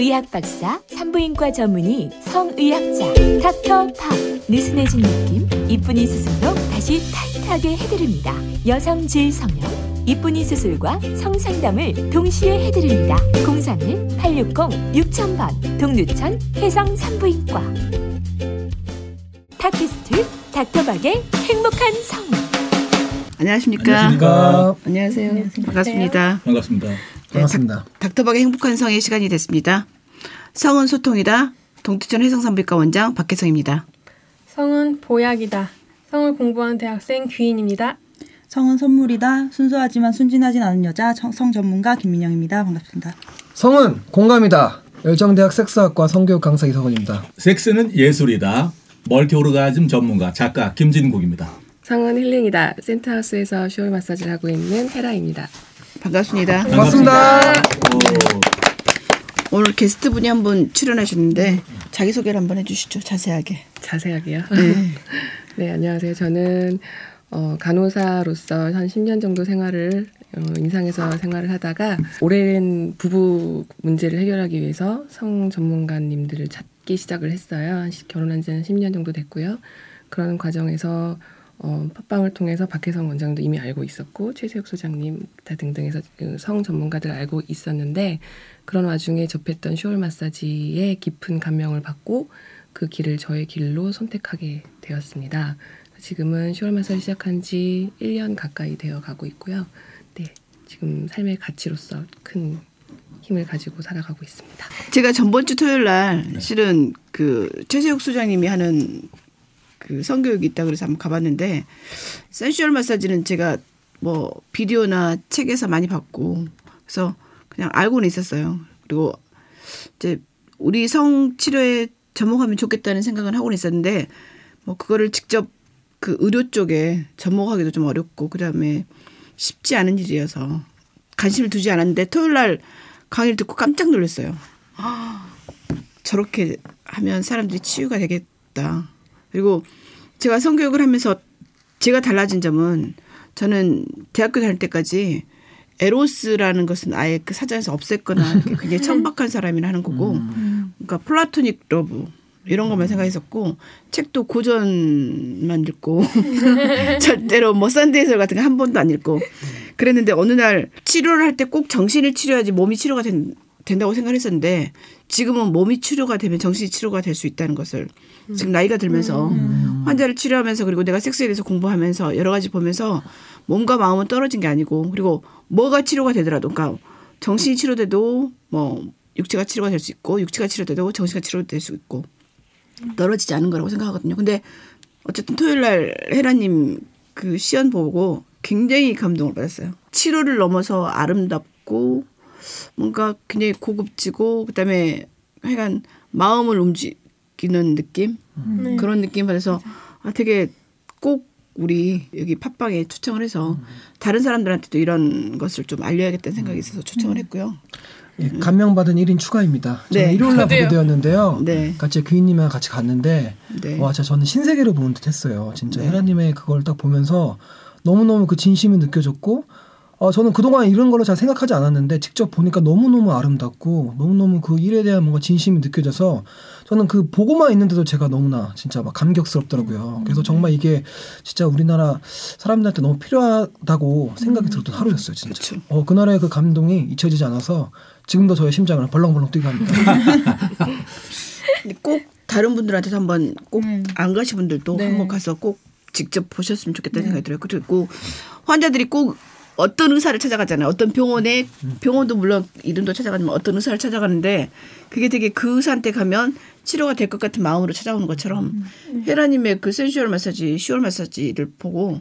의학 박사, 산부인과 전문의, 성의학자, 닥터팝. 느슨해진 느낌, 이쁜이 수술로 다시 타이트하게 해드립니다. 여성 질 성형, 이쁜이 수술과 성상담을 동시에 해드립니다. 031-860-6000번, 동두천 해성 산부인과. 팟캐스트 닥터박의 행복한 성. 안녕하십니까. 안녕하십니까. 안녕하세요. 반갑습니다. 반갑습니다. 네, 반갑습니다. 닥, 터박의 행복한 성의 시간이 됐습니다. 성은 소통이다. 동두천 해성산부인과 원장 박혜성입니다. 성은 보약이다. 성을 공부하는 대학생 귀인입니다. 성은 선물이다. 순수하지만 순진하진 않은 여자 성, 성 전문가 김민영입니다. 반갑습니다. 성은 공감이다. 열정대학 섹스학과 성교육 강사 이석원입니다. 섹스는 예술이다. 멀티 오르가즘 전문가 작가 김진국입니다. 성은 힐링이다. 센트하우스에서 쇼울 마사지를 하고 있는 헤라입니다. 반갑습니다. 반갑습니다. 오늘 게스트 분이 한 분 출연하셨는데 자기 소개를 한번 해주시죠. 자세하게. 자세하게요. 네, 안녕하세요. 저는 어, 간호사로서 한 10년 정도 생활을 어, 인상에서 생활을 하다가 오랜 부부 문제를 해결하기 위해서 성 전문가님들을 찾기 시작을 했어요. 한 시- 결혼한 지는 10년 정도 됐고요. 그런 과정에서 어, 팟빵을 통해서 박혜성 원장도 이미 알고 있었고 최세욱 소장님 다 등등 해서 그성 전문가들 알고 있었는데 그런 와중에 접했던 쇼울 마사지에 깊은 감명을 받고 그 길을 저의 길로 선택하게 되었습니다. 지금은 쇼울 마사지 시작한 지 1년 가까이 되어 가고 있고요. 네, 지금 삶의 가치로서 큰 힘을 가지고 살아가고 있습니다. 제가 전번 주 토요일 날 실은 그 최세욱 소장님이 하는 그 성교육이 있다 그래서 한번 가봤는데 센슈얼 마사지는 제가 뭐 비디오나 책에서 많이 봤고 그래서 그냥 알고는 있었어요. 그리고 이제 우리 성 치료에 접목하면 좋겠다는 생각은 하고는 있었는데 뭐 그거를 직접 그 의료 쪽에 접목하기도 좀 어렵고 그다음에 쉽지 않은 일이어서 관심을 두지 않았는데 토요일 날 강의를 듣고 깜짝 놀랐어요. 저렇게 하면 사람들이 치유가 되겠다. 그리고 제가 성교육을 하면서 제가 달라진 점은 저는 대학교 다닐 때까지 에로스라는 것은 아예 그 사전에서 없앴거나 굉장히 천박한 사람이라 하는 거고 그러니까 플라토닉 러브 이런 것만 생각했었고 책도 고전만 읽고 절대로 뭐 썬데이서울 같은 거 한 번도 안 읽고 그랬는데 어느 날 치료를 할 때 꼭 정신을 치료해야지 몸이 치료가 된, 된다고 생각했었는데 지금은 몸이 치료가 되면 정신이 치료가 될 수 있다는 것을 지금 나이가 들면서 환자를 치료하면서 그리고 내가 섹스에 대해서 공부하면서 여러 가지 보면서 몸과 마음은 떨어진 게 아니고 그리고 뭐가 치료가 되더라도 그러니까 정신이 치료돼도 뭐 육체가 치료가 될 수 있고 육체가 치료돼도 정신가 치료될 수 있고 떨어지지 않은 거라고 생각하거든요. 근데 어쨌든 토요일 날 헤라님 그 시연 보고 굉장히 감동을 받았어요. 치료를 넘어서 아름답고 뭔가 굉장히 고급지고 그다음에 하여간 마음을 움직 이는 느낌 그런 느낌 받아서 아 되게 꼭 우리 여기 팟빵에 초청을 해서 다른 사람들한테도 이런 것을 좀 알려야겠다는 생각이 있어서 초청을 했고요. 예, 감명받은 1인 추가입니다. 저는 네. 일요일 날 보게 되었는데요. 네. 같이 귀인님이랑 같이 갔는데 네. 와, 진짜 저는 신세계를 보는 듯 했어요. 진짜 헤라님의 그걸 딱 보면서 너무너무 그 진심이 느껴졌고 어, 저는 그동안 이런 걸로 잘 생각하지 않았는데 직접 보니까 너무너무 아름답고 너무너무 그 일에 대한 뭔가 진심이 느껴져서 저는 그 보고만 있는데도 제가 너무나 진짜 막 감격스럽더라고요. 그래서 정말 이게 진짜 우리나라 사람들한테 너무 필요하다고 생각이 들었던 하루였어요, 진짜. 그쵸. 어, 그날의 그 감동이 잊혀지지 않아서 지금도 저의 심장을 벌렁벌렁 뛰게 합니다. 꼭 다른 분들한테도 한번 꼭안 가신 분들도 네. 한번 가서 꼭 직접 보셨으면 좋겠다는 생각이 들어요. 그리고 환자들이 꼭 어떤 의사를 찾아가잖아요. 어떤 병원에 병원도 물론 이름도 찾아가지만 어떤 의사를 찾아가는데 그게 되게 그 의사한테 가면 치료가 될 것 같은 마음으로 찾아오는 것처럼 헤라님의 그 sensual 마사지, sexual 마사지를 보고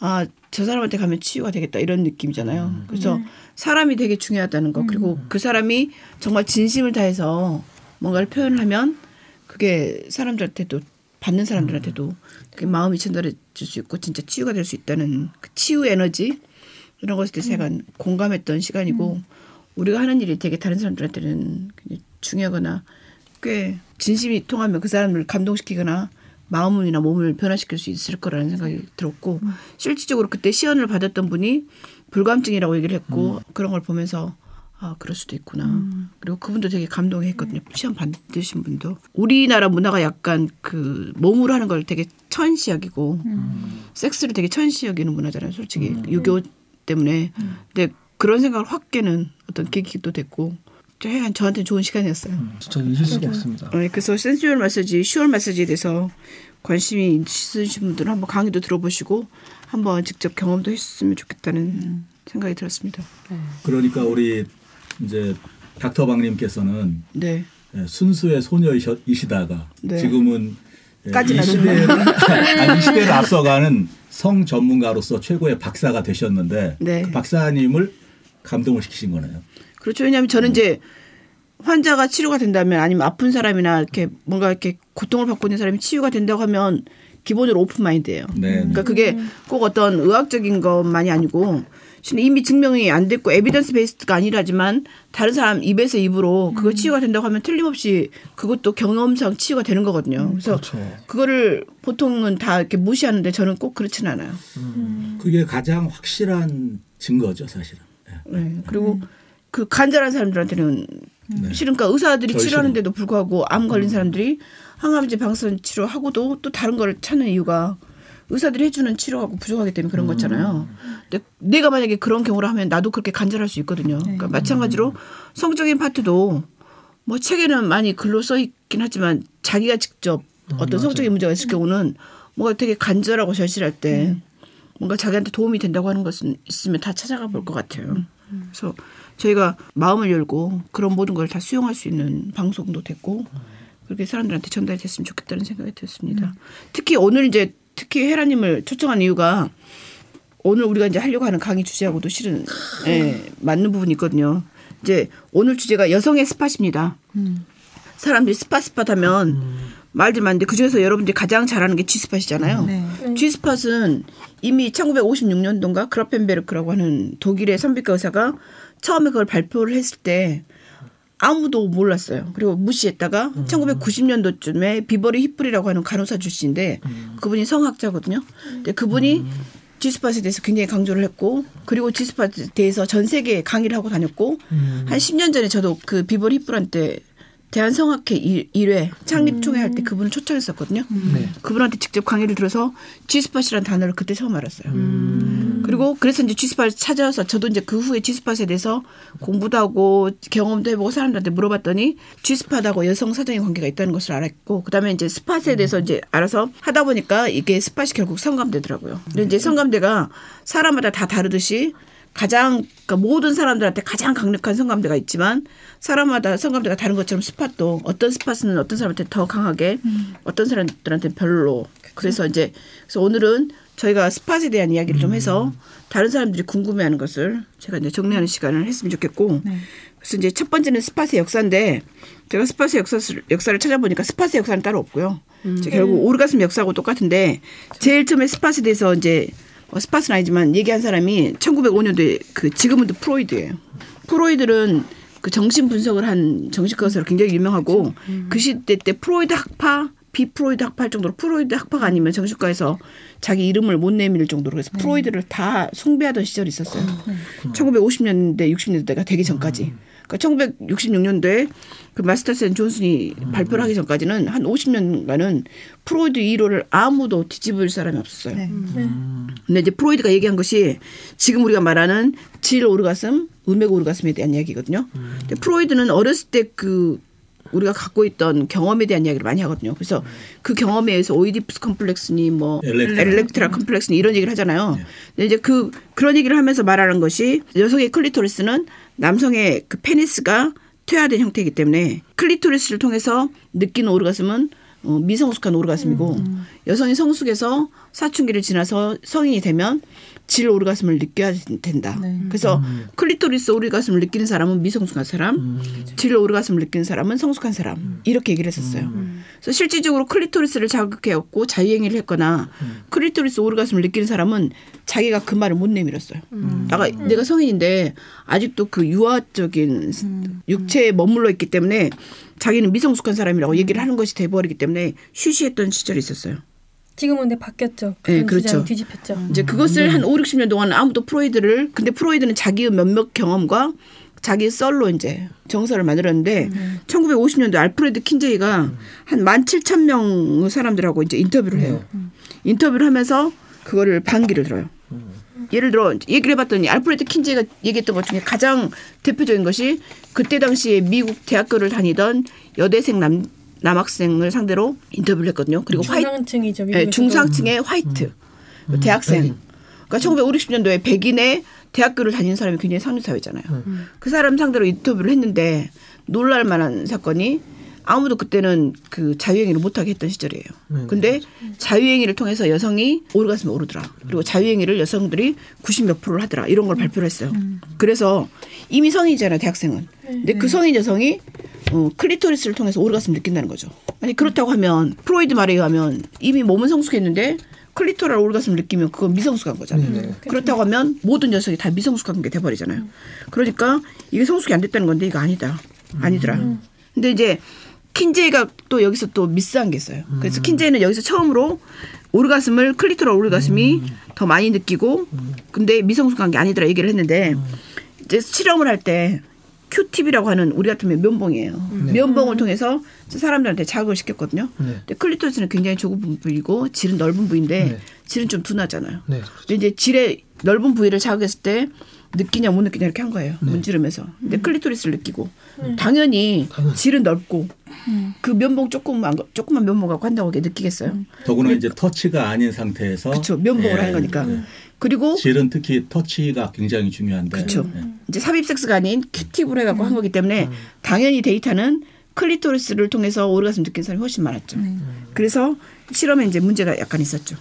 아 저 사람한테 가면 치유가 되겠다 이런 느낌이잖아요. 그래서 사람이 되게 중요하다는 거. 그리고 그 사람이 정말 진심을 다해서 뭔가를 표현을 하면 그게 사람들한테도 받는 사람들한테도 그게 마음이 전달해 줄수 있고 진짜 치유가 될 수 있다는 그 치유 에너지 이런 것에 대해서 약간 공감했던 시간이고 우리가 하는 일이 되게 다른 사람들한테는 중요하거나 꽤 진심이 통하면 그 사람을 감동시키거나 마음이나 몸을 변화시킬 수 있을 거라는 생각이 들었고 실질적으로 그때 시연을 받았던 분이 불감증이라고 얘기를 했고 그런 걸 보면서 아 그럴 수도 있구나. 그리고 그분도 되게 감동했거든요. 시험 받으신 분도. 우리나라 문화가 약간 그 몸으로 하는 걸 되게 천시 여기고 섹스를 되게 천시 여기는 문화잖아요. 솔직히. 유교 때문에. 근데 그런 생각을 확 깨는 어떤 계기도 됐고 저- 저한테 좋은 시간이었어요. 진짜 잊을 수가 없습니다. 네, 그래서 sensual 마사지, sexual 마사지에 대해서 관심이 있으신 분들은 한번 강의도 들어보시고 한번 직접 경험도 했으면 좋겠다는 생각이 들었습니다. 그러니까 우리 이제 닥터방님께서는 네. 예, 순수의 소녀이시다가 네. 지금은 예, 까지 이. 시대를 아니 이 시대를 앞서가는 성 전문가로서 최고의 박사가 되셨는데 네. 그 박사님을 감동을 시키신 거네요. 그렇죠. 왜냐하면 저는 이제 환자가 치료가 된다면 아니면 아픈 사람이나 이렇게 뭔가 이렇게 고통을 받고 있는 사람이 치유가 된다고 하면 기본적으로 오픈 마인드예요. 네. 그러니까 그게 꼭 어떤 의학적인 것만이 아니고 실은 이미 증명이 안 됐고 에비던스 베이스가 아니라지만 다른 사람 입에서 입으로 그거 치유가 된다고 하면 틀림없이 그것도 경험상 치유가 되는 거거든요. 그래서 그렇죠. 그거를 보통은 다 이렇게 무시하는데 저는 꼭 그렇지는 않아요. 그게 가장 확실한 증거죠, 사실은. 예. 네. 그리고 그 간절한 사람들한테는 실은 그러니까 의사들이 절실한. 치료하는데도 불구하고 암 걸린 사람들이 항암제 방사선 치료하고도 또 다른 걸 찾는 이유가 의사들이 해주는 치료하고 부족하기 때문에 그런 거잖아요. 근데 내가 만약에 그런 경우를 하면 나도 그렇게 간절할 수 있거든요. 그러니까 마찬가지로 성적인 파트도 뭐 책에는 많이 글로 써 있긴 하지만 자기가 직접 어떤 성적인 문제가 있을 경우는 뭔가 되게 간절하고 절실할 때 뭔가 자기한테 도움이 된다고 하는 것은 있으면 다 찾아가 볼 것 같아요. 그래서 저희가 마음을 열고 그런 모든 걸 다 수용할 수 있는 방송도 됐고 그렇게 사람들한테 전달이 됐으면 좋겠다는 생각이 들었습니다. 특히 오늘 이제 특히 헤라님을 초청한 이유가 오늘 우리가 이제 하려고 하는 강의 주제하고도 실은 예, 맞는 부분이 있거든요. 이제 오늘 주제가 여성의 spot입니다. 사람들이 spot spot 하면 말들 많은데 그중에서 여러분들이 가장 잘 아는 게 G-spot이잖아요. 네. G-spot은 이미 1956년도인가 그라펜베르크라고 하는 독일의 산부인과 의사가 처음에 그걸 발표를 했을 때 아무도 몰랐어요. 그리고 무시했다가 1990년도쯤에 비버리 위플이라고 하는 간호사 출신인데 그분이 성학자거든요. 근데 그분이 G-spot에 대해서 굉장히 강조를 했고 그리고 G-spot에 대해서 전 세계에 강의를 하고 다녔고 한 10년 전에 저도 그 비버리 위플한테 대한성학회 1회 창립총회 할 때 그분을 초청했었거든요. 네. 그분한테 직접 강의를 들어서 G-spot이라는 단어를 그때 처음 알았어요. 그리고 그래서 이제 G-spot을 찾아서 저도 이제 그 후에 G-spot에 대해서 공부도 하고 경험도 해보고 사람들한테 물어봤더니 G스팟하고 여성 사정의 관계가 있다는 것을 알았고 그다음에 이제 스팟에 대해서 이제 알아서 하다 보니까 이게 스팟이 결국 성감대더라고요. 근데 이제 성감대가 사람마다 다 다르듯이 가장 그러니까 모든 사람들한테 가장 강력한 성감대가 있지만 사람마다 성감대가 다른 것처럼 스팟도 어떤 스팟은 어떤 사람한테 더 강하게 어떤 사람들한테 별로. 그래서 이제 그래서 오늘은 저희가 스팟에 대한 이야기를 좀 해서 다른 사람들이 궁금해하는 것을 제가 이제 정리하는 시간을 했으면 좋겠고 그래서 이제 첫 번째는 spot의 역사인데 제가 spot의 역사를, 역사를 찾아보니까 spot의 역사는 따로 없고요. 이제 결국 오르가슴 역사하고 똑같은데 제일 처음에 spot에 대해서 이제 어, spot은 아니지만 얘기한 사람이 1905년도에 그 지그문트 프로이드예요. 프로이드는 그 정신 분석을 한 정신과 의사로 굉장히 유명하고 그 시대 때 프로이드 학파 비프로이드 학파 할 정도로 프로이드 학파가 아니면 정신과에서 자기 이름을 못 내밀 정도로 그래서 프로이드를 다 숭배하던 시절이 있었어요. 1950년대 60년대가 되기 전까지. 그러니까 1966년도에 그 마스터스 and 존슨이 발표를 하기 전까지는 한 50년간은 프로이드 이론을 아무도 뒤집을 사람이 없었어요. 네. 근데 이제 프로이드가 얘기한 것이 지금 우리가 말하는 질 오르가슴, 음핵 오르가슴에 대한 이야기거든요. 근데 프로이드는 어렸을 때 그 우리가 갖고 있던 경험에 대한 이야기를 많이 하거든요. 그래서 그 경험에 의해서 오이디푸스 컴플렉스니 뭐 엘렉트라. 엘렉트라 컴플렉스니 이런 얘기를 하잖아요. 근데 이제 그 그런 얘기를 하면서 말하는 것이 여성의 클리토리스는 남성의 그 페니스가 퇴화된 형태이기 때문에 클리토리스를 통해서 느끼는 오르가슴은 어, 미성숙한 오르가슴이고 여성이 성숙해서 사춘기를 지나서 성인이 되면 질 오르가슴을 느껴야 된다. 그래서 클리토리스 오르가슴을 느끼는 사람은 미성숙한 사람, 질 오르가슴을 느끼는 사람은 성숙한 사람. 이렇게 얘기를 했었어요. 그래서 실질적으로 클리토리스를 자극해왔고 자위행위를 했거나 클리토리스 오르가슴을 느끼는 사람은 자기가 그 말을 못 내밀었어요. 나가 내가 성인인데 아직도 그 유아적인 육체에 머물러 있기 때문에 자기는 미성숙한 사람이라고 얘기를 하는 것이 돼버리기 때문에 쉬쉬했던 시절이 있었어요. 지금은 근데 바뀌었죠. 네, 그런 그렇죠. 뒤집혔죠. 이제 그것을 한 5, 60년 동안 아무도 프로이드를 근데 프로이드는 자기의 몇몇 경험과 자기 썰로 이제 정서를 만들었는데 1950년도 알프레드 킨제이가 한 17,000명 사람들하고 이제 인터뷰를 해요. 인터뷰를 하면서 그거를 반기를 들어요. 예를 들어 얘기를 해봤더니 알프레드 킨제이가 얘기했던 것 중에 가장 대표적인 것이 그때 당시에 미국 대학교를 다니던 여대생 남 남학생을 상대로 인터뷰를 했거든요. 그리고 화이트 중상층이죠. 네, 미국에서도. 중상층의 화이트 대학생. 그러니까 1950년도에 백인의 대학교를 다니는 사람이 굉장히 상류 사회잖아요. 그 사람 상대로 인터뷰를 했는데 놀랄 만한 사건이 아무도 그때는 그 자위행위를 못하게 했던 시절이에요. 근데 자위행위를 통해서 여성이 오르가슴에 오르더라. 그리고 자위행위를 여성들이 90 몇 프로를 하더라. 이런 걸 발표를 했어요. 그래서 이미 성인이잖아요, 대학생은. 근데 그 성인 여성이 어, 클리토리스를 통해서 오르가슴을 느낀다는 거죠. 아니 그렇다고 하면 프로이드 말에 의하면 이미 몸은 성숙했는데 클리토랄 오르가슴을 느끼면 그건 미성숙한 거잖아요. 그렇다고 하면 모든 녀석이 다 미성숙한 게 돼버리잖아요. 그러니까 이게 성숙이 안 됐다는 건데 이거 아니다. 아니더라. 근데 이제 킨제이가 또 여기서 또 미스한 게 있어요. 그래서 킨제이는 여기서 처음으로 오르가슴을 클리토랄 오르가슴이 더 많이 느끼고 근데 미성숙한 게 아니더라 얘기를 했는데 이제 실험을 할 때 큐팁이라고 하는 우리 같으면 면봉이에요. 면봉을 통해서 사람들한테 자극을 시켰거든요. 네. 근데 클리토리스는 굉장히 좁은 부위고 질은 넓은 부위인데 네. 질은 좀 둔하잖아요. 네. 근데 이제 질의 넓은 부위를 자극했을 때 느끼냐 못 느끼냐 이렇게 한 거예요. 문지르면서. 근데 클리토리스를 느끼고 당연히 당연히. 질은 넓고 그 면봉 조금만 조금만 면봉 갖고 한다고 이렇게 느끼겠어요. 더구나 이제 터치가 아닌 상태에서 그렇죠. 면봉을 예. 하는 거니까. 그리고 질은 특히 터치가 굉장히 중요한데 그렇죠. 예. 이제 삽입 섹스가 아닌 Q-tip으로 해 갖고 한 거기 때문에 당연히 데이터는 클리토리스를 통해서 오르가슴 느낀 사람이 훨씬 많았죠. 그래서 실험에 이제 문제가 약간 있었죠.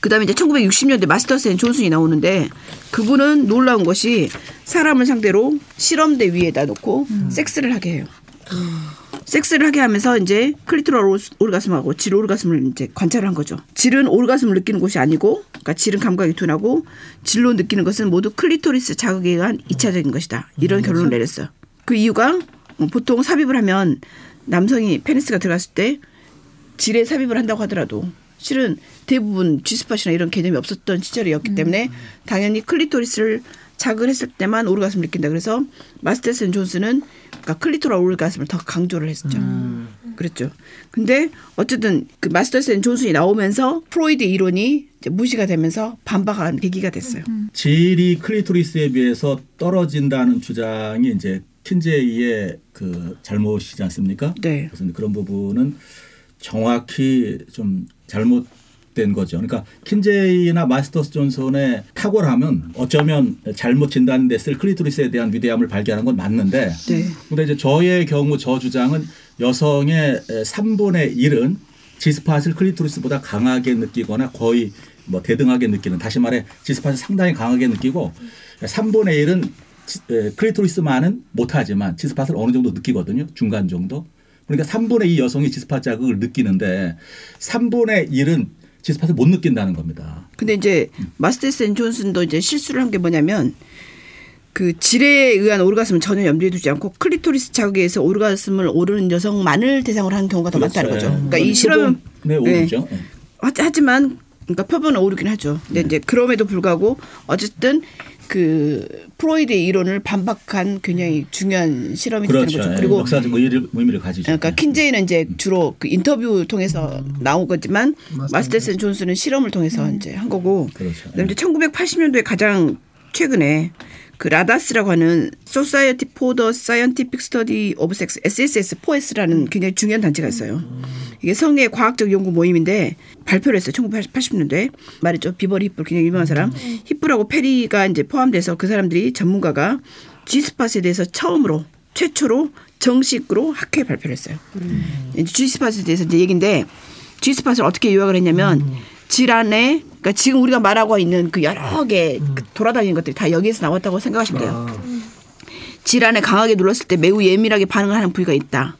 그다음에 이제 1960년대 마스터스 앤 존슨이 나오는데 그분은 놀라운 것이 사람을 상대로 실험대 위에다 놓고 섹스를 하게 해요. 섹스를 하게 하면서 이제 clitoral 오르- 오르가슴하고 질 오르가슴을 이제 관찰을 한 거죠. 질은 오르가슴을 느끼는 곳이 아니고, 그러니까 질은 감각이 둔하고 질로 느끼는 것은 모두 클리토리스 자극에 의한 이차적인 것이다. 이런 결론을 내렸어요. 그 이유가 어, 보통 삽입을 하면 남성이 페니스가 들어갔을 때 질에 삽입을 한다고 하더라도 실은 대부분 G스팟이나 이런 개념이 없었던 시절이었기 때문에 당연히 클리토리스를 자극을 했을 때만 오르가슴을 느낀다. 그래서 마스터스 앤 존슨은 그러니까 clitoral 오르가슴을 더 강조를 했었죠. 그랬죠. 근데 어쨌든 그 마스터스 앤 존슨이 나오면서 프로이드 이론이 이제 무시가 되면서 반박한 계기가 됐어요. 질이 클리토리스에 비해서 떨어진다는 주장이 이제 킨제이의 그 잘못이지 않습니까? 네. 그래서 그런 부분은 정확히 좀 잘못 된 거죠. 그러니까 킨제이나 마스터스 존슨의 탁월함은 어쩌면 잘못 진단됐을 클리토리스에 대한 위대함을 발견한 건 맞는데 네. 근데 이제 저의 경우 저 주장은 여성의 3분의 1은 지스팟을 클리토리스보다 강하게 느끼거나 거의 뭐 대등하게 느끼는 다시 말해 지스팟을 상당히 강하게 느끼고 3분의 1은 클리토리스만은 못하지만 지스팟을 어느 정도 느끼거든요. 중간 정도. 그러니까 3분의 2 여성이 지스팟 자극을 느끼는데 3분의 1은 지스팟을 못 느낀다는 겁니다. 근데 이제 마스터스 앤 존슨도 이제 실수를 한 게 뭐냐면 그 질에 의한 오르가슴은 전혀 염두에 두지 않고 클리토리스 자극에 의해서 오르가슴을 오르는 여성만을 대상으로 하는 경우가 더 많다는 거죠. 그러니까 이 실험은 네, 오르죠. 네. 하- 하지만 그러니까 표본은 오르긴 하죠. 근데 이제 그럼에도 불구하고 어쨌든 그 프로이드의 이론을 반박한 굉장히 중요한 실험이 됐다는 그렇죠. 거죠. 예, 그리고 역사적 의미를, 의미를 가지죠. 그러니까 예. 킨제이는 이제 주로 그 인터뷰 통해서 나온 거지만 마스테슨 존슨은 실험을 통해서 이제 한 거고. 그렇죠. 그다음에 이제 1980년도에 가장 최근에 그 라다스라고 하는 Society for the Scientific Study of Sex SSS4S라는 굉장히 중요한 단체가 있어요. 이게 성의 과학적 연구 모임인데 발표를 했어요. 1980년도에 말했죠. 비버리 휘플 굉장히 유명한 사람. 휘플하고 페리가 이제 포함돼서 그 사람들이 전문가가 G스팟에 대해서 처음으로 최초로 정식으로 학회 발표를 했어요. 이제 G스팟에 대해서 이제 얘기인데 G스팟을 어떻게 요약을 했냐면 질 안에 그러니까 지금 우리가 말하고 있는 그 여러 개 돌아다니는 것들이 다 여기에서 나왔다고 생각하시면 돼요. 질 안에 강하게 눌렀을 때 매우 예민하게 반응을 하는 부위가 있다.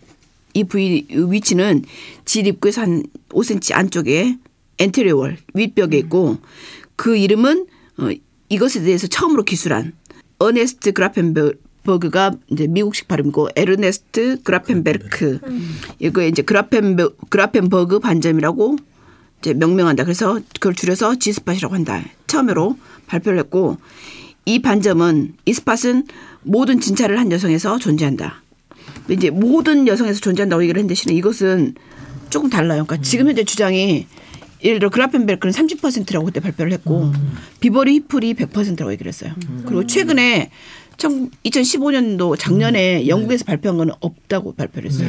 이 부위 위치는 질 입구에서 한 5cm 안쪽에 anterior wall 윗벽에 있고 그 이름은 어, 이것에 대해서 처음으로 기술한 어네스트 그라펜버그가 이제 미국식 발음이고 에르네스트 그라펜베르크 이거 이제 그라펜베, 그라펜버그 반점이라고 이제 명명한다. 그래서 그걸 줄여서 지스팟이라고 한다. 처음으로 발표를 했고 이 반점은 이 스팟은 모든 진찰을 한 여성에서 존재한다. 이제 모든 여성에서 존재한다고 얘기를 했는데 실은 이것은 조금 달라요. 그러니까 지금 현재 주장이 예를 들어 그라펜베르크는 30%라고 그때 발표를 했고 비버리 히플이 100%라고 얘기를 했어요. 그리고 최근에 2015년도 작년에 영국에서 발표한 거는 없다고 발표를 했어요.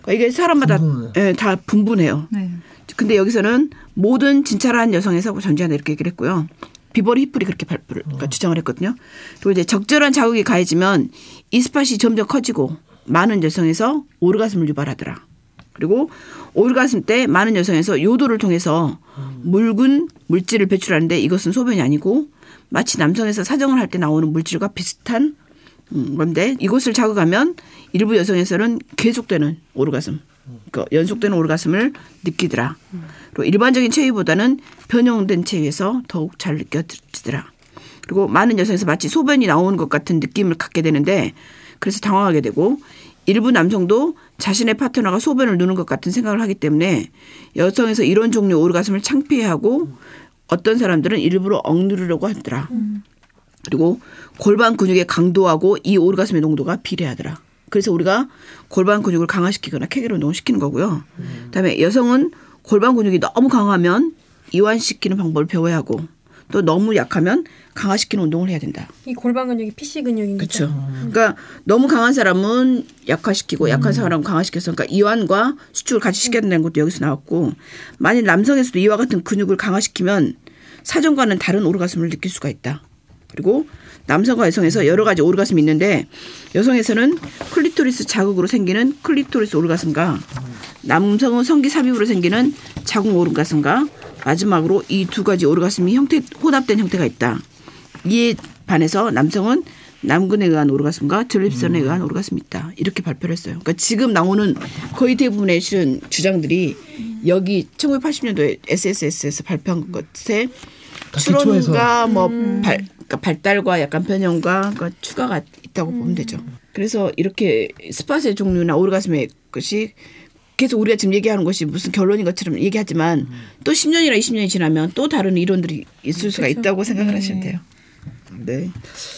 그러니까 이게 사람마다. 예, 다 분분해요. 네. 근데 여기서는 모든 진찰한 여성에서 존재한다 이렇게 얘기를 했고요. 비버리 휘플이 그렇게 발표를 그러니까 주장을 했거든요. 그리고 이제 적절한 자극이 가해지면 이 스팟이 점점 커지고 많은 여성에서 오르가슴을 유발하더라. 그리고 오르가슴 때 많은 여성에서 요도를 통해서 묽은 물질을 배출하는데 이것은 소변이 아니고 마치 남성에서 사정을 할 때 나오는 물질과 비슷한 음, 건데 이곳을 자극하면 일부 여성에서는 계속되는 오르가슴, 그러니까 연속되는 오르가슴을 느끼더라. 그리고 일반적인 체위보다는 변형된 체위에서 더욱 잘 느껴지더라. 그리고 많은 여성에서 마치 소변이 나오는 것 같은 느낌을 갖게 되는데 그래서 당황하게 되고 일부 남성도 자신의 파트너가 소변을 누는 것 같은 생각을 하기 때문에 여성에서 이런 종류 오르가슴을 창피해하고 어떤 사람들은 일부러 억누르려고 하더라. 그리고 골반 근육의 강도하고 이 오르가슴의 농도가 비례하더라. 그래서 우리가 골반 근육을 강화시키거나 케겔 운동을 시키는 거고요. 그다음에 여성은 골반 근육이 너무 강하면 이완시키는 방법을 배워야 하고 또 너무 약하면 강화시키는 운동을 해야 된다. 이 골반 근육이 PC 근육인 거죠. 그렇죠. 그러니까 너무 강한 사람은 약화시키고 약한 사람은 강화시켜서 그러니까 이완과 수축을 같이 시켜야 된다는 것도 여기서 나왔고 만일 남성에서도 이와 같은 근육을 강화시키면 사전과는 다른 오르가슴을 느낄 수가 있다. 그리고 남성과 여성에서 여러 가지 오르가슴이 있는데 여성에서는 클리토리스 자극으로 생기는 클리토리스 오르가슴과 남성은 성기 삽입으로 생기는 자궁 오르가슴과 마지막으로 이 두 가지 오르가슴이 형태 혼합된 형태가 있다. 이에 반해서 남성은 남근에 의한 오르가슴과 전립선에 의한 오르가슴이 있다. 이렇게 발표를 했어요. 그러니까 지금 나오는 거의 대부분의 실은 주장들이 여기 1980년도에 SSS에서 발표한 것에. 추론과 뭐 발, 그러니까 발달과 약간 변형과 그 추가가 있다고 보면 되죠. 그래서 이렇게 스팟의 종류나 오르가슴의 것이 계속 우리가 지금 얘기하는 것이 무슨 결론인 것처럼 얘기하지만 또 10년이나 20년이 지나면 또 다른 이론들이 있을 수가 있다고 생각을 하시면 돼요. 네.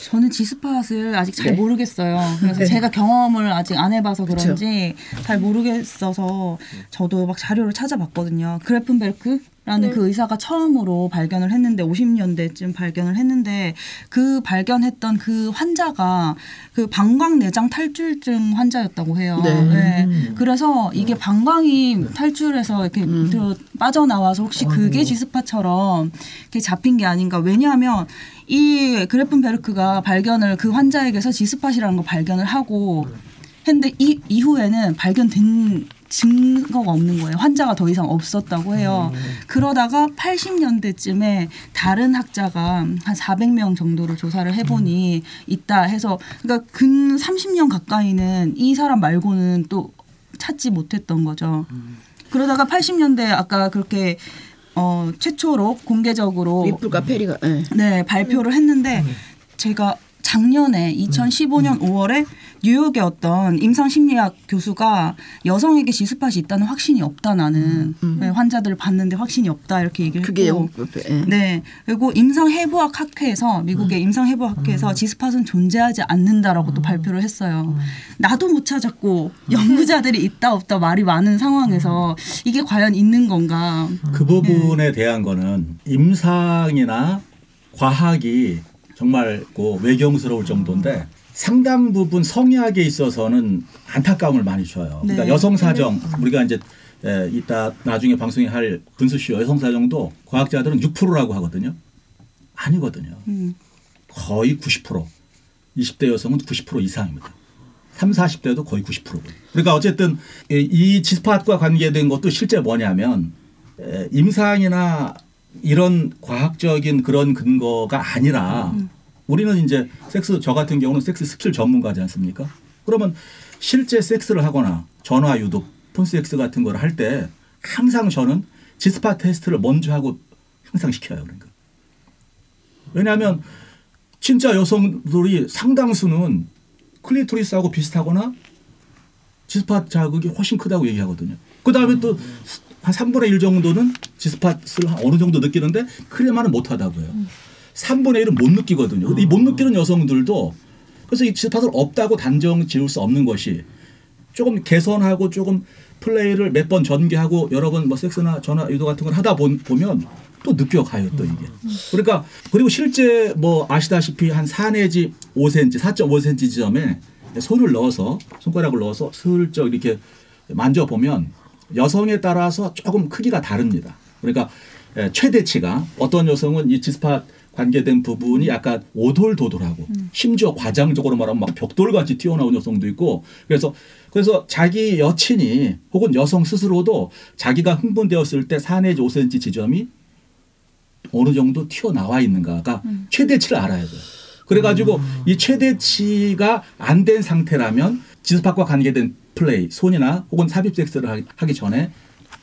저는 지스팟을 아직 잘 네. 모르겠어요. 그래서 네. 제가 경험을 아직 안 해봐서 그쵸. 그런지 잘 모르겠어서 저도 막 자료를 찾아봤거든요. 그래픈베르크 라는 네. 그 의사가 처음으로 발견을 했는데 50년대쯤 발견을 했는데 그 발견했던 그 환자가 그 방광 내장 탈출증 환자였다고 해요. 네. 네. 그래서 이게 방광이 탈출해서 이렇게 음. 들어 빠져나와서 혹시 그게 지스팟처럼 이렇게 잡힌 게 아닌가. 왜냐하면 이 그래픈베르크가 발견을 그 환자에게서 지스팟이라는 걸 발견을 하고 했는데 이 이후에는 발견된 증거가 없는 거예요. 환자가 더 이상 없었다고 해요. 그러다가 80년대쯤에 다른 학자가 한 400명 정도로 조사를 해보니 있다 해서 그러니까 근 30년 가까이는 이 사람 말고는 또 찾지 못했던 거죠. 그러다가 80년대 아까 그렇게 어 최초로 공개적으로 리플과 페리가 네. 네 발표를 했는데 제가 작년에 2015년 5월에 뉴욕의 어떤 임상심리학 교수가 여성에게 지스팟이 있다는 확신이 없다 나는. 네, 환자들을 봤는데 확신이 없다 이렇게 얘기를 그게 했고. 영국 네. 네 그리고 임상해부학 학회에서 미국의 임상해부학 학회에서 지스팟은 존재하지 않는다라고 또 발표를 했어요. 나도 못 찾았고 연구자들이 있다 없다 말이 많은 상황에서 이게 과연 있는 건가? 그 부분에 대한 거는 임상이나 과학이 정말 그 외경스러울 정도인데 상당 부분 성의학에 있어서는 안타까움을 많이 줘요. 그러니까 네. 여성 사정 우리가 이제 에, 이따 나중에 방송에 할 분수쇼 여성 사정도 과학자들은 6%라고 하거든요. 아니거든요. 음. 거의 90%. 20대 여성은 90% 이상입니다. 3, 40대도 거의 90%고요. 그러니까 어쨌든 이- 이 지스팟과 관계된 것도 실제 뭐냐면 에, 임상이나 이런 과학적인 그런 근거가 아니라 우리는 이제 섹스 저 같은 경우는 섹스 스킬 전문가지 않습니까? 그러면 실제 섹스를 하거나 전화 유독, 폰섹스 같은 거를 할때 항상 저는 지스팟 테스트를 먼저 하고 항상 시켜요. 그러니까. 왜냐하면 진짜 여성들이 상당수는 클리토리스하고 비슷하거나 지스팟 자극이 훨씬 크다고 얘기하거든요. 그 다음에 또 한 3분의 1 정도는 지스팟을 어느 정도 느끼는데 크게만은 못하다고요. 3분의 1은 못 느끼거든요. 근데 이 못 느끼는 여성들도 그래서 이 지스팟을 없다고 단정 지을 수 없는 것이 조금 개선하고 조금 플레이를 몇 번 전개하고 여러 번 뭐 섹스나 전화 유도 같은 걸 하다 보- 보면 또 느껴가요 또 이게. 그러니까 그리고 실제 뭐 아시다시피 한 4 내지 5cm, 4.5cm 지점에 손을 넣어서 손가락을 넣어서 슬쩍 이렇게 만져보면 여성에 따라서 조금 크기가 다릅니다. 그러니까 에, 최대치가 어떤 여성은 이 지스팟 관계된 부분이 약간 오돌도돌하고 심지어 과장적으로 말하면 막 벽돌같이 튀어나온 여성도 있고 그래서 그래서 자기 여친이 혹은 여성 스스로도 자기가 흥분되었을 때 4 내지 5cm 지점이 어느 정도 튀어나와 있는가가 최대치를 알아야 돼요. 그래가지고 이 최대치가 안 된 상태라면 지스팟과 관계된 플레이, 손이나 혹은 삽입 섹스를 하- 하기 전에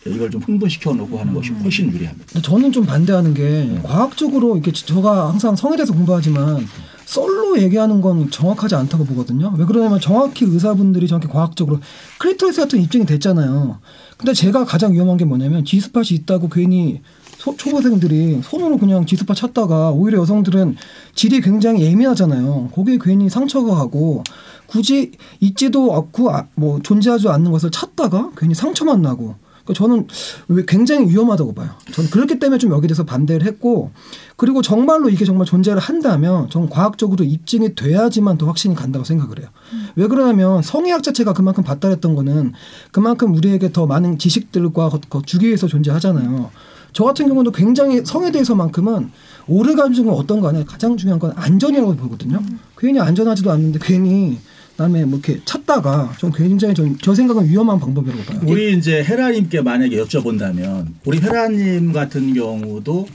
이걸 좀 흥분시켜 놓고 하는 것이 훨씬 유리합니다. 저는 좀 반대하는 게 과학적으로 이렇게 제가 항상 성에 대해서 공부하지만 썰로 얘기하는 건 정확하지 않다고 보거든요. 왜 그러냐면 정확히 의사분들이 정확히 과학적으로 클리토리스 같은 입증이 됐잖아요. 근데 제가 가장 위험한 게 뭐냐면 G스팟이 있다고 괜히 소- 초보생들이 손으로 그냥 G스팟 찾다가 오히려 여성들은 질이 굉장히 예민하잖아요. 거기에 괜히 상처가 가고 굳이 있지도 않고 아- 뭐 존재하지 않는 것을 찾다가 괜히 상처만 나고 그러니까 저는 왜 굉장히 위험하다고 봐요. 저는 그렇기 때문에 좀 여기에 대해서 반대를 했고 그리고 정말로 이게 정말 존재를 한다면 저는 과학적으로 입증이 돼야지만 더 확신이 간다고 생각을 해요. 왜 그러냐면 성의학 자체가 그만큼 발달했던 거는 그만큼 우리에게 더 많은 지식들과 주기 위해서 존재하잖아요. 저 같은 경우도 굉장히 성에 대해서만큼은 오르가즘은 어떤 거 아니라 가장 중요한 건 안전이라고 보거든요. 괜히 안전하지도 않는데 괜히 남의 뭐 이렇게 찾다가 좀 굉장히 좀 저 생각은 위험한 방법이라고 봐요. 우리 이제 헤라님께 만약에 여쭤본다면 우리 헤라님 같은 경우도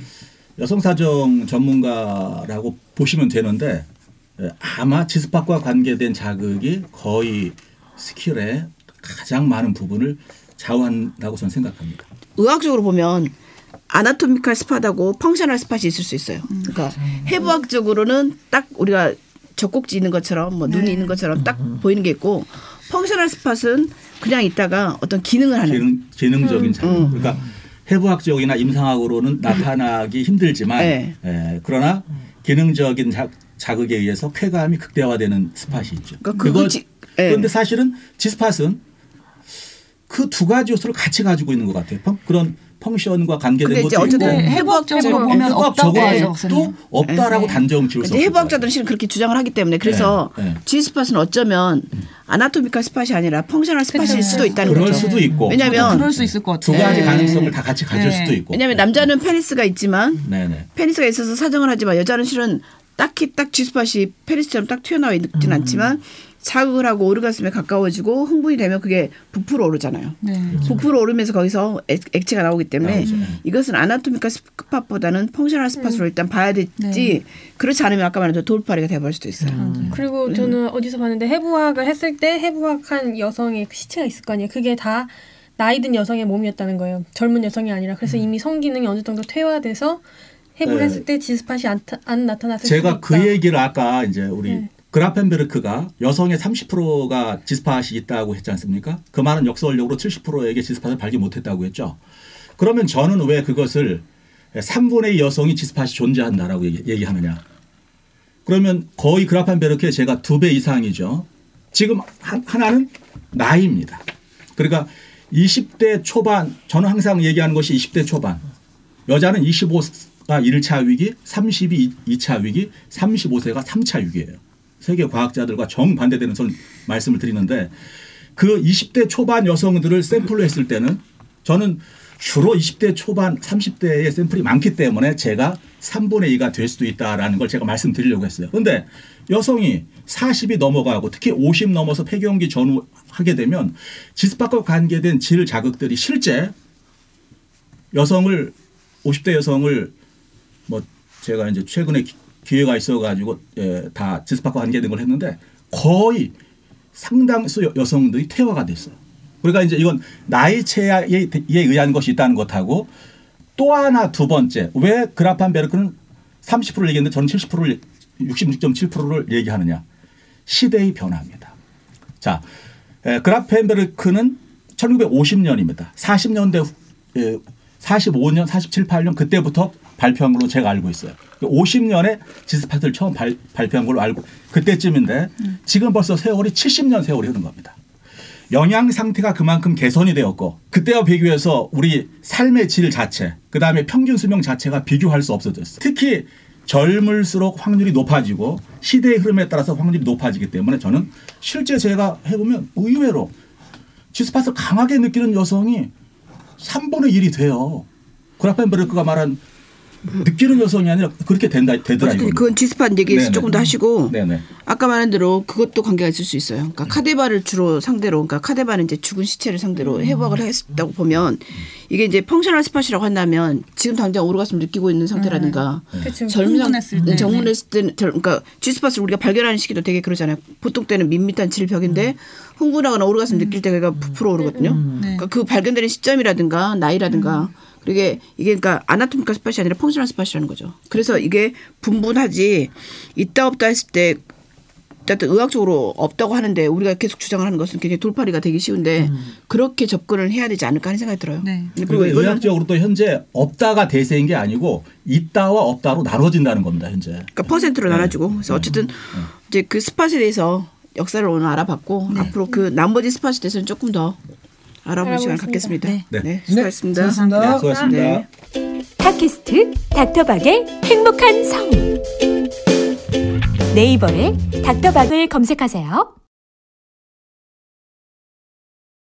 여성사정 전문가라고 보시면 되는데 에, 아마 지스팟과 관계된 자극이 거의 스킬의 가장 많은 부분을 좌우한다고 저는 생각합니다. 의학적으로 보면 anatomical spot하고 functional spot이 있을 수 있어요. 그러니까 해부학적으로는 딱 우리가 젖꼭지 있는 것처럼 뭐 눈이 있는 것처럼 딱 보이는 게 있고 펑셔널 스팟은 그냥 있다가 어떤 기능을 하는 기능, 기능적인 자극. 음. 그러니까 해부학적이나 임상학으로는 나타나기 힘들지만 네. 에, 그러나 기능적인 자, 자극에 의해서 쾌감이 극대화되는 스팟이 있죠. 그러니까 그거 지- 예. 그런데 사실은 지스팟은 그 두 가지 요소를 같이 가지고 있는 것 같아요. 펑- 그런 펑션과 관계된 것도 이제 어쨌든 있고 네, 해부학적으로 해부학적으로 보면. 해부학적으로. 또 없다라고 단정 지을 수 없을 해부학자들은 실은 그렇게 주장을 하기 때문에 그래서 네, 네. G 스팟은 어쩌면 아나토미칼 스팟이 아니라 functional spot일 수도 있다는 그럴 거죠. 수도 있고 왜냐면 그럴 수 있을 것두 같아요. 가지 네. 가능성을 다 같이 가질 네. 수도 있고. 왜냐하면 남자는 페니스가 있지만 네네. 페니스가 있어서 사정을 하지만 여자는 실은 딱히 딱 G스팟이 페니스처럼 딱 튀어나와 음. 있진 않지만 자극을 하고 오르가슴에 가까워지고 흥분이 되면 그게 부풀어 오르잖아요. 네. 부풀어 오르면서 거기서 액, 액체가 나오기 때문에 나오죠. 네. 이것은 아나토미칼 스팟보다는 functional spot으로 일단 봐야 되지 네. 그렇지 않으면 아까 말한 저 돌파리가 돼버릴 수도 있어요. 음. 그리고 저는 어디서 봤는데 해부학을 했을 때 해부학한 여성의 그 시체가 있을 거 아니에요. 그게 다 나이 든 여성의 몸이었다는 거예요. 젊은 여성이 아니라 그래서 이미 성기능이 어느 정도 퇴화돼서 해부를 네. 했을 때 지스팟이 안, 타- 안 나타났을 수도 제가. 그 얘기를 아까 이제 우리 네. 그라펜베르크가 여성의 30%가 지스팟이 있다고 했지 않습니까? 그 말은 역설적으로 70%에게 지스팟을 발견 못했다고 했죠. 그러면 저는 왜 그것을 3분의 2 여성이 지스팟이 존재한다라고 얘기, 얘기하느냐? 그러면 거의 그라펜베르크의 제가 두 배 이상이죠. 지금 한, 하나는 나이입니다. 그러니까 20대 초반 저는 항상 얘기하는 것이 20대 초반 여자는 25가 1차 위기, 30이 2차 위기, 35세가 3차 위기예요. 세계 과학자들과 정반대되는 전 말씀을 드리는데 그 20대 초반 여성들을 샘플로 했을 때는 저는 주로 20대 초반, 30대의 샘플이 많기 때문에 제가 3분의 2가 될 수도 있다라는 걸 제가 말씀드리려고 했어요. 그런데 여성이 40이 넘어가고 특히 50 넘어서 폐경기 전후 하게 되면 지스팟과 관계된 질 자극들이 실제 여성을 50대 여성을 뭐 제가 이제 최근에 기- 기회가 있어가지고 예, 다 지스팟과 관계된 걸 했는데 거의 상당수 여- 여성들이 퇴화가 됐어요. 그러니까 이제 이건 나이 체에 의한 것이 있다는 것하고 또 하나 두 번째 왜 그라판베르크는 30%를 얘기했는데 저는 70%를 66.7%를 얘기하느냐 시대의 변화입니다. 자 에, 그라펜베르크는 1950년입니다. 40년대 후, 에, 45년, 47, 8년 그때부터 발표한 걸로 제가 알고 있어요. 50년에 지스팟을 처음 발, 발표한 걸로 알고 그때쯤인데 지금 벌써 세월이 70년 세월이 흐른 겁니다. 영양 상태가 그만큼 개선이 되었고 그때와 비교해서 우리 삶의 질 자체 그다음에 평균 수명 자체가 비교할 수 없어졌어요. 특히 젊을수록 확률이 높아지고 시대의 흐름에 따라서 확률이 높아지기 때문에 저는 실제 제가 해보면 의외로 지스팟을 강하게 느끼는 여성이 3분의 1이 돼요. 그라펜베르크가 말한 느끼는 여성이 아니라 그렇게 된다 되더라 어쨌든 이거. 그건 지스팟 얘기에서 네네. 조금 더 하시고 네네. 아까 말한 대로 그것도 관계가 있을 수 있어요. 그러니까 카데바를 주로 상대로, 그러니까 카데바는 이제 죽은 시체를 상대로 해부학을 했다고 보면 이게 이제 functional spot이라고 한다면 지금 당장 오르가슴을 느끼고 있는 상태라든가 그렇죠. 젊은 상- 흥분했을 때. 흥분했을 때- 그러니까 G스팟을 우리가 발견하는 시기도 되게 그러잖아요. 보통 때는 밋밋한 질벽인데 흥분하거나 오르가슴 느낄 때가 부풀어 오르거든요. 네. 그러니까 그 발견되는 시점이라든가 나이라든가 그게 이게 그러니까 anatomical spot이 아니라 functional spot이라는 거죠. 그래서 이게 분분하지 있다 없다 했을 때 어쨌든 의학적으로 없다고 하는데 우리가 계속 주장을 하는 것은 굉장히 돌팔이가 되기 쉬운데 그렇게 접근을 해야 되지 않을까 하는 생각이 들어요. 네. 그리고 의학적으로 또 현재 없다가 대세인 게 아니고 있다와 없다로 나눠진다는 겁니다 현재. 그러니까 퍼센트로 네. 나눠주고 그래서 어쨌든 이제 그 spot에 대해서 역사를 오늘 알아봤고 앞으로 그 나머지 spot에 대해서는 조금 더 알아볼 시간을 알아보겠습니다. 갖겠습니다. 네. 네. 네, 수고하셨습니다. 수고하셨습니다. 네, 수고하셨습니다. 네. 팟캐스트 닥터박의 행복한 성 네이버에 닥터박을 검색하세요.